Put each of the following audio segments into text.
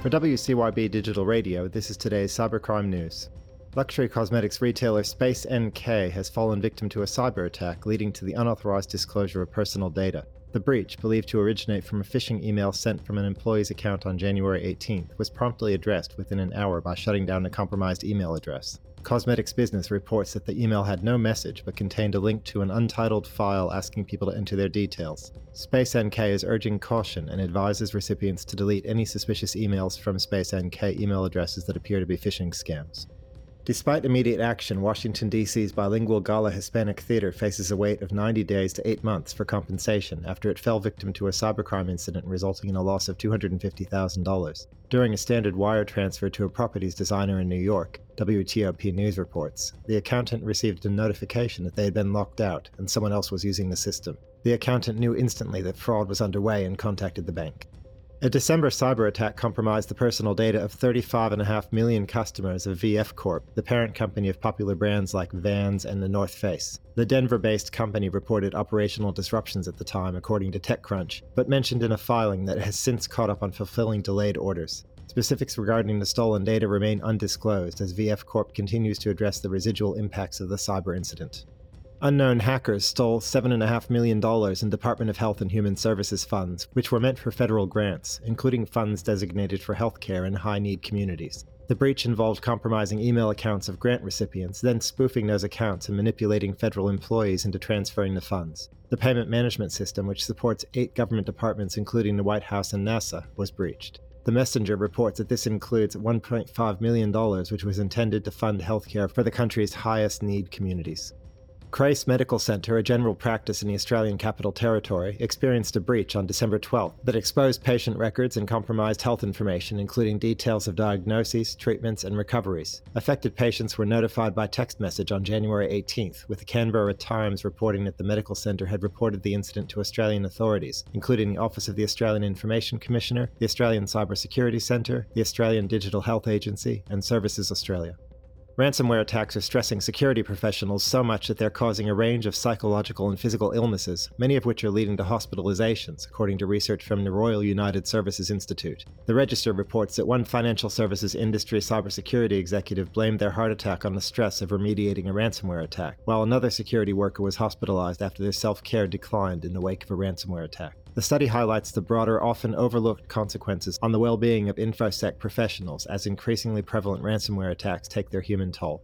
For WCYB Digital Radio, this is today's cybercrime news. Luxury cosmetics retailer Space NK has fallen victim to a cyber attack leading to the unauthorized disclosure of personal data. The breach, believed to originate from a phishing email sent from an employee's account on January 18th, was promptly addressed within an hour by shutting down a compromised email address. Cosmetics Business reports that the email had no message but contained a link to an untitled file asking people to enter their details. Space NK is urging caution and advises recipients to delete any suspicious emails from Space NK email addresses that appear to be phishing scams. Despite immediate action, Washington, D.C.'s bilingual Gala Hispanic Theater faces a wait of 90 days to 8 months for compensation after it fell victim to a cybercrime incident resulting in a loss of $250,000. During a standard wire transfer to a properties designer in New York, WTOP News reports, the accountant received a notification that they had been locked out and someone else was using the system. The accountant knew instantly that fraud was underway and contacted the bank. A December cyber attack compromised the personal data of 35.5 million customers of VF Corp, the parent company of popular brands like Vans and The North Face. The Denver based company reported operational disruptions at the time, according to TechCrunch, but mentioned in a filing that has since caught up on fulfilling delayed orders. Specifics regarding the stolen data remain undisclosed as VF Corp continues to address the residual impacts of the cyber incident. Unknown hackers stole $7.5 million in Department of Health and Human Services funds, which were meant for federal grants, including funds designated for healthcare in high need communities. The breach involved compromising email accounts of grant recipients, then spoofing those accounts and manipulating federal employees into transferring the funds. The payment management system, which supports eight government departments, including the White House and NASA, was breached. The Messenger reports that this includes $1.5 million, which was intended to fund healthcare for the country's highest need communities. Christ Medical Center, a general practice in the Australian Capital Territory, experienced a breach on December 12 that exposed patient records and compromised health information, including details of diagnoses, treatments, and recoveries. Affected patients were notified by text message on January 18th, with the Canberra Times reporting that the medical centre had reported the incident to Australian authorities, including the Office of the Australian Information Commissioner, the Australian Cyber Security Centre, the Australian Digital Health Agency, and Services Australia. Ransomware attacks are stressing security professionals so much that they're causing a range of psychological and physical illnesses, many of which are leading to hospitalizations, according to research from the Royal United Services Institute. The Register reports that one financial services industry cybersecurity executive blamed their heart attack on the stress of remediating a ransomware attack, while another security worker was hospitalized after their self care declined in the wake of a ransomware attack. The study highlights the broader, often overlooked consequences on the well being of InfoSec professionals as increasingly prevalent ransomware attacks take their human toll.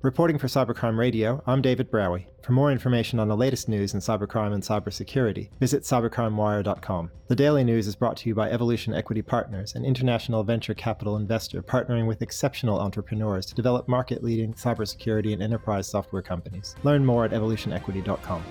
Reporting for Cybercrime Radio, I'm David Braue. For more information on the latest news in cybercrime and cybersecurity, visit cybercrimewire.com. The daily news is brought to you by Evolution Equity Partners, an international venture capital investor partnering with exceptional entrepreneurs to develop market leading cybersecurity and enterprise software companies. Learn more at evolutionequity.com.